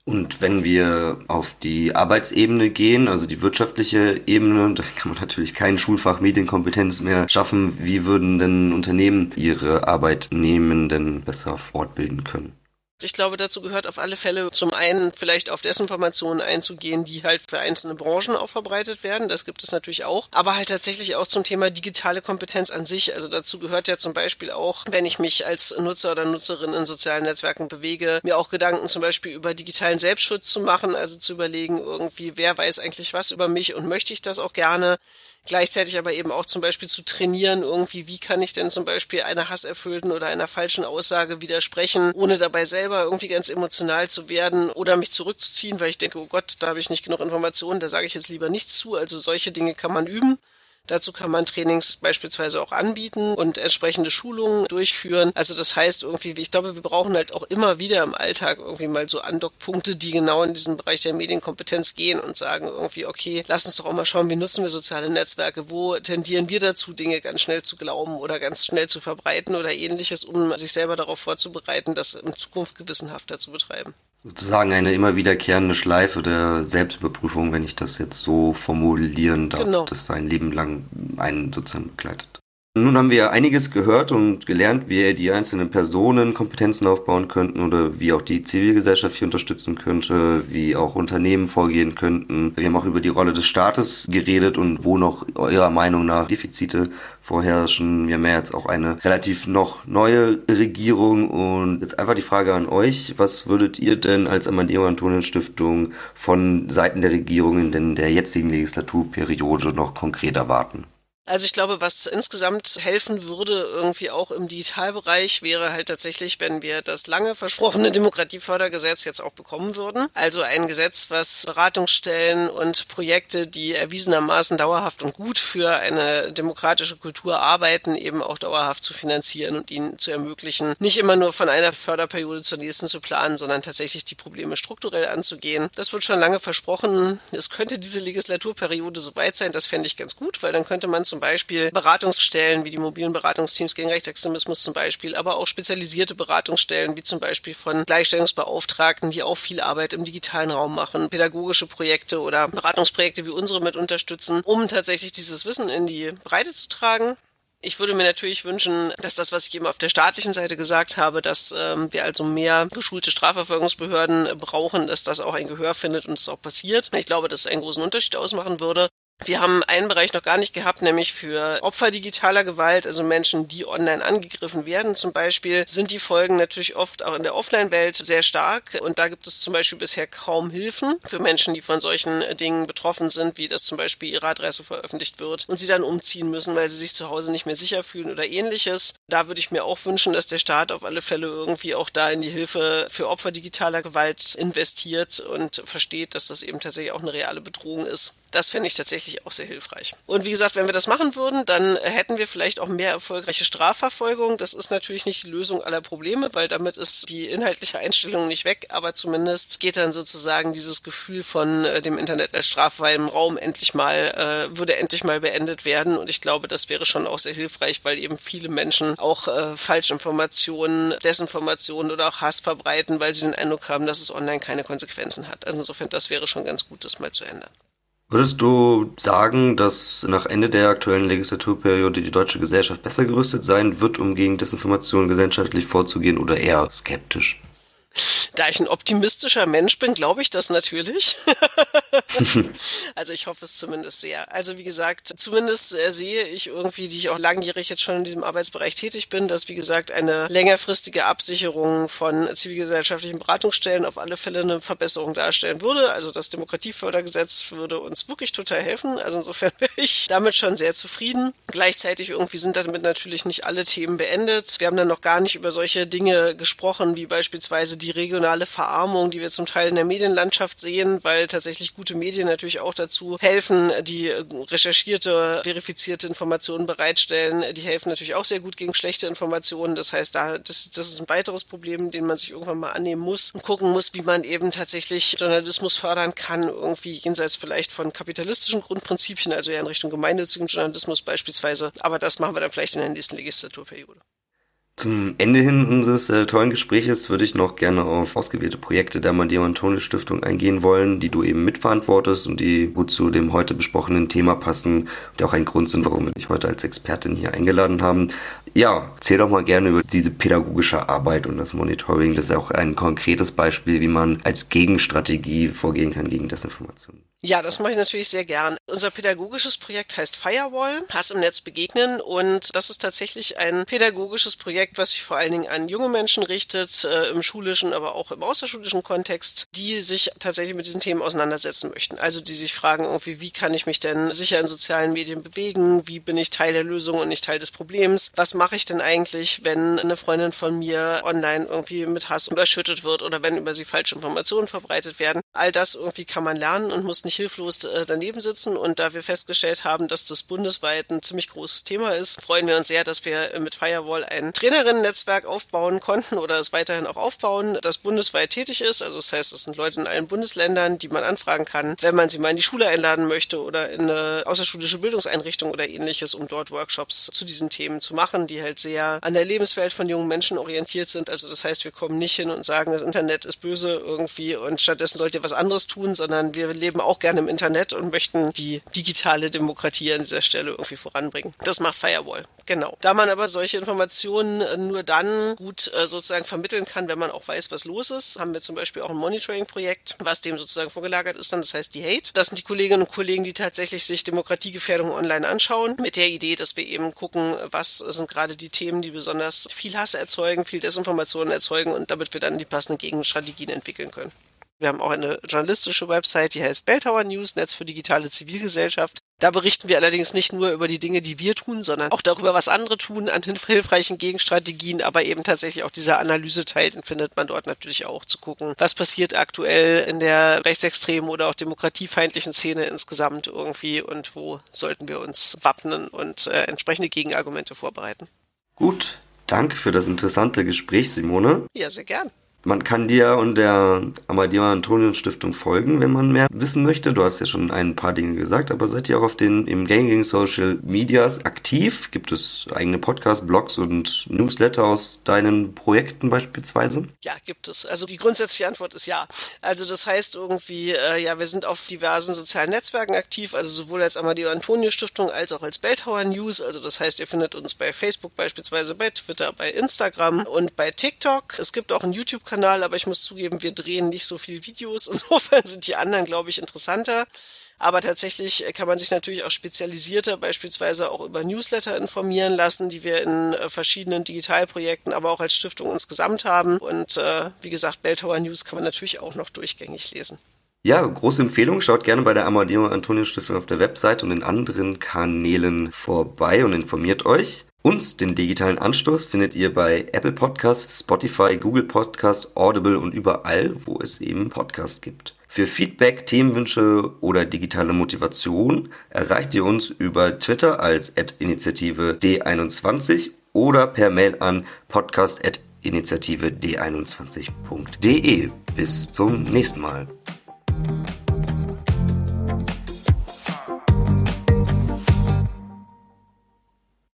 Und wenn wir auf die Arbeitsebene gehen, also die wirtschaftliche Ebene, da kann man natürlich kein Schulfach Medienkompetenz mehr schaffen. Wie würden denn Unternehmen ihre Arbeitnehmenden besser fortbilden können? Ich glaube, dazu gehört auf alle Fälle zum einen vielleicht auf Desinformationen einzugehen, die halt für einzelne Branchen auch verbreitet werden. Das gibt es natürlich auch. Aber halt tatsächlich auch zum Thema digitale Kompetenz an sich. Also dazu gehört ja zum Beispiel auch, wenn ich mich als Nutzer oder Nutzerin in sozialen Netzwerken bewege, mir auch Gedanken zum Beispiel über digitalen Selbstschutz zu machen. Also zu überlegen irgendwie, wer weiß eigentlich was über mich und möchte ich das auch gerne gleichzeitig aber eben auch zum Beispiel zu trainieren, irgendwie, wie kann ich denn zum Beispiel einer hasserfüllten oder einer falschen Aussage widersprechen, ohne dabei selber irgendwie ganz emotional zu werden oder mich zurückzuziehen, weil ich denke, oh Gott, da habe ich nicht genug Informationen, da sage ich jetzt lieber nichts zu. Also solche Dinge kann man üben. Dazu kann man Trainings beispielsweise auch anbieten und entsprechende Schulungen durchführen. Also das heißt irgendwie, ich glaube, wir brauchen halt auch immer wieder im Alltag irgendwie mal so Andockpunkte, die genau in diesen Bereich der Medienkompetenz gehen und sagen irgendwie, okay, lass uns doch auch mal schauen, wie nutzen wir soziale Netzwerke, wo tendieren wir dazu, Dinge ganz schnell zu glauben oder ganz schnell zu verbreiten oder ähnliches, um sich selber darauf vorzubereiten, das in Zukunft gewissenhafter zu betreiben sozusagen eine immer wiederkehrende Schleife der Selbstüberprüfung, wenn ich das jetzt so formulieren darf, genau. das sein Leben lang einen sozusagen begleitet. Nun haben wir einiges gehört und gelernt, wie die einzelnen Personen Kompetenzen aufbauen könnten oder wie auch die Zivilgesellschaft hier unterstützen könnte, wie auch Unternehmen vorgehen könnten. Wir haben auch über die Rolle des Staates geredet und wo noch eurer Meinung nach Defizite vorherrschen. Wir haben ja jetzt auch eine relativ noch neue Regierung und jetzt einfach die Frage an euch, was würdet ihr denn als Amadeo Antonien Stiftung von Seiten der Regierung in der jetzigen Legislaturperiode noch konkret erwarten? Also ich glaube, was insgesamt helfen würde, irgendwie auch im Digitalbereich, wäre halt tatsächlich, wenn wir das lange versprochene [LAUGHS] Demokratiefördergesetz jetzt auch bekommen würden. Also ein Gesetz, was Beratungsstellen und Projekte, die erwiesenermaßen dauerhaft und gut für eine demokratische Kultur arbeiten, eben auch dauerhaft zu finanzieren und ihnen zu ermöglichen, nicht immer nur von einer Förderperiode zur nächsten zu planen, sondern tatsächlich die Probleme strukturell anzugehen. Das wird schon lange versprochen. Es könnte diese Legislaturperiode soweit sein, das fände ich ganz gut, weil dann könnte man zum Beispiel Beratungsstellen wie die mobilen Beratungsteams gegen Rechtsextremismus zum Beispiel, aber auch spezialisierte Beratungsstellen wie zum Beispiel von Gleichstellungsbeauftragten, die auch viel Arbeit im digitalen Raum machen, pädagogische Projekte oder Beratungsprojekte wie unsere mit unterstützen, um tatsächlich dieses Wissen in die Breite zu tragen. Ich würde mir natürlich wünschen, dass das, was ich eben auf der staatlichen Seite gesagt habe, dass ähm, wir also mehr geschulte Strafverfolgungsbehörden brauchen, dass das auch ein Gehör findet und es auch passiert. Ich glaube, dass es einen großen Unterschied ausmachen würde. Wir haben einen Bereich noch gar nicht gehabt, nämlich für Opfer digitaler Gewalt, also Menschen, die online angegriffen werden zum Beispiel, sind die Folgen natürlich oft auch in der Offline-Welt sehr stark. Und da gibt es zum Beispiel bisher kaum Hilfen für Menschen, die von solchen Dingen betroffen sind, wie dass zum Beispiel ihre Adresse veröffentlicht wird und sie dann umziehen müssen, weil sie sich zu Hause nicht mehr sicher fühlen oder ähnliches. Da würde ich mir auch wünschen, dass der Staat auf alle Fälle irgendwie auch da in die Hilfe für Opfer digitaler Gewalt investiert und versteht, dass das eben tatsächlich auch eine reale Bedrohung ist. Das fände ich tatsächlich auch sehr hilfreich. Und wie gesagt, wenn wir das machen würden, dann hätten wir vielleicht auch mehr erfolgreiche Strafverfolgung. Das ist natürlich nicht die Lösung aller Probleme, weil damit ist die inhaltliche Einstellung nicht weg, aber zumindest geht dann sozusagen dieses Gefühl von äh, dem Internet als straffreiem Raum endlich mal, äh, würde endlich mal beendet werden. Und ich glaube, das wäre schon auch sehr hilfreich, weil eben viele Menschen auch äh, Falschinformationen, Desinformationen oder auch Hass verbreiten, weil sie den Eindruck haben, dass es online keine Konsequenzen hat. Also insofern, das wäre schon ganz gut, das mal zu ändern. Würdest du sagen, dass nach Ende der aktuellen Legislaturperiode die deutsche Gesellschaft besser gerüstet sein wird, um gegen Desinformation gesellschaftlich vorzugehen oder eher skeptisch? Da ich ein optimistischer Mensch bin, glaube ich das natürlich. [LAUGHS] also ich hoffe es zumindest sehr. Also wie gesagt, zumindest äh, sehe ich irgendwie, die ich auch langjährig jetzt schon in diesem Arbeitsbereich tätig bin, dass wie gesagt eine längerfristige Absicherung von zivilgesellschaftlichen Beratungsstellen auf alle Fälle eine Verbesserung darstellen würde. Also das Demokratiefördergesetz würde uns wirklich total helfen. Also insofern [LAUGHS] wäre ich damit schon sehr zufrieden. Gleichzeitig irgendwie sind damit natürlich nicht alle Themen beendet. Wir haben dann noch gar nicht über solche Dinge gesprochen, wie beispielsweise die regionale Verarmung, die wir zum Teil in der Medienlandschaft sehen, weil tatsächlich gute Medien natürlich auch dazu helfen, die äh, recherchierte, verifizierte Informationen bereitstellen. Die helfen natürlich auch sehr gut gegen schlechte Informationen. Das heißt, da, das, das ist ein weiteres Problem, den man sich irgendwann mal annehmen muss und gucken muss, wie man eben tatsächlich Journalismus fördern kann, irgendwie jenseits vielleicht von kapitalistischen Grundprinzipien, also eher in Richtung gemeinnützigen Journalismus beispielsweise. Aber das machen wir dann vielleicht in der nächsten Legislaturperiode. Zum Ende hin unseres äh, tollen Gespräches würde ich noch gerne auf ausgewählte Projekte der Mandiamantone Stiftung eingehen wollen, die du eben mitverantwortest und die gut zu dem heute besprochenen Thema passen, die auch ein Grund sind, warum wir dich heute als Expertin hier eingeladen haben. Ja, erzähl doch mal gerne über diese pädagogische Arbeit und das Monitoring. Das ist auch ein konkretes Beispiel, wie man als Gegenstrategie vorgehen kann gegen Desinformation. Ja, das mache ich natürlich sehr gern. Unser pädagogisches Projekt heißt Firewall, Hass im Netz begegnen und das ist tatsächlich ein pädagogisches Projekt, was sich vor allen Dingen an junge Menschen richtet, äh, im schulischen, aber auch im außerschulischen Kontext, die sich tatsächlich mit diesen Themen auseinandersetzen möchten. Also die sich fragen irgendwie, wie kann ich mich denn sicher in sozialen Medien bewegen? Wie bin ich Teil der Lösung und nicht Teil des Problems? Was mache ich denn eigentlich, wenn eine Freundin von mir online irgendwie mit Hass überschüttet wird oder wenn über sie falsche Informationen verbreitet werden? All das irgendwie kann man lernen und muss nicht hilflos äh, daneben sitzen. Und da wir festgestellt haben, dass das bundesweit ein ziemlich großes Thema ist, freuen wir uns sehr, dass wir mit Firewall ein Trainerinnen-Netzwerk aufbauen konnten oder es weiterhin auch aufbauen, das bundesweit tätig ist. Also das heißt, es sind Leute in allen Bundesländern, die man anfragen kann, wenn man sie mal in die Schule einladen möchte oder in eine außerschulische Bildungseinrichtung oder ähnliches, um dort Workshops zu diesen Themen zu machen, die halt sehr an der Lebenswelt von jungen Menschen orientiert sind. Also das heißt, wir kommen nicht hin und sagen, das Internet ist böse irgendwie und stattdessen sollt ihr was anderes tun, sondern wir leben auch gerne im Internet und möchten die digitale Demokratie an dieser Stelle irgendwie voranbringen. Das macht Firewall. Genau. Da man aber solche Informationen nur dann gut äh, sozusagen vermitteln kann, wenn man auch weiß, was los ist, haben wir zum Beispiel auch ein Monitoring-Projekt, was dem sozusagen vorgelagert ist, dann das heißt die Hate. Das sind die Kolleginnen und Kollegen, die tatsächlich sich Demokratiegefährdung online anschauen, mit der Idee, dass wir eben gucken, was sind gerade die Themen, die besonders viel Hass erzeugen, viel Desinformationen erzeugen und damit wir dann die passenden Gegenstrategien entwickeln können. Wir haben auch eine journalistische Website, die heißt Belltower News, Netz für digitale Zivilgesellschaft. Da berichten wir allerdings nicht nur über die Dinge, die wir tun, sondern auch darüber, was andere tun an hilfreichen Gegenstrategien, aber eben tatsächlich auch dieser Analyseteil, den findet man dort natürlich auch zu gucken, was passiert aktuell in der rechtsextremen oder auch demokratiefeindlichen Szene insgesamt irgendwie und wo sollten wir uns wappnen und äh, entsprechende Gegenargumente vorbereiten. Gut, danke für das interessante Gespräch, Simone. Ja, sehr gern. Man kann dir und der Amadeo Antonio Stiftung folgen, wenn man mehr wissen möchte. Du hast ja schon ein paar Dinge gesagt, aber seid ihr auch auf den im gängigen Social Medias aktiv? Gibt es eigene Podcasts, Blogs und Newsletter aus deinen Projekten beispielsweise? Ja, gibt es. Also die grundsätzliche Antwort ist ja. Also das heißt irgendwie, äh, ja, wir sind auf diversen sozialen Netzwerken aktiv, also sowohl als Amadeo Antonio Stiftung als auch als Belltower News. Also das heißt, ihr findet uns bei Facebook beispielsweise, bei Twitter, bei Instagram und bei TikTok. Es gibt auch einen YouTube YouTube-Kanal, aber ich muss zugeben, wir drehen nicht so viel Videos. [LAUGHS] Insofern sind die anderen, glaube ich, interessanter. Aber tatsächlich kann man sich natürlich auch spezialisierter, beispielsweise auch über Newsletter informieren lassen, die wir in äh, verschiedenen Digitalprojekten, aber auch als Stiftung insgesamt haben. Und äh, wie gesagt, Belltower News kann man natürlich auch noch durchgängig lesen. Ja, große Empfehlung. Schaut gerne bei der Amadeo Antonio Stiftung auf der Website und in anderen Kanälen vorbei und informiert euch. Uns, den digitalen Anstoß, findet ihr bei Apple Podcasts, Spotify, Google Podcasts, Audible und überall, wo es eben Podcasts gibt. Für Feedback, Themenwünsche oder digitale Motivation erreicht ihr uns über Twitter als Initiative D21 oder per Mail an podcast.initiative d21.de. Bis zum nächsten Mal.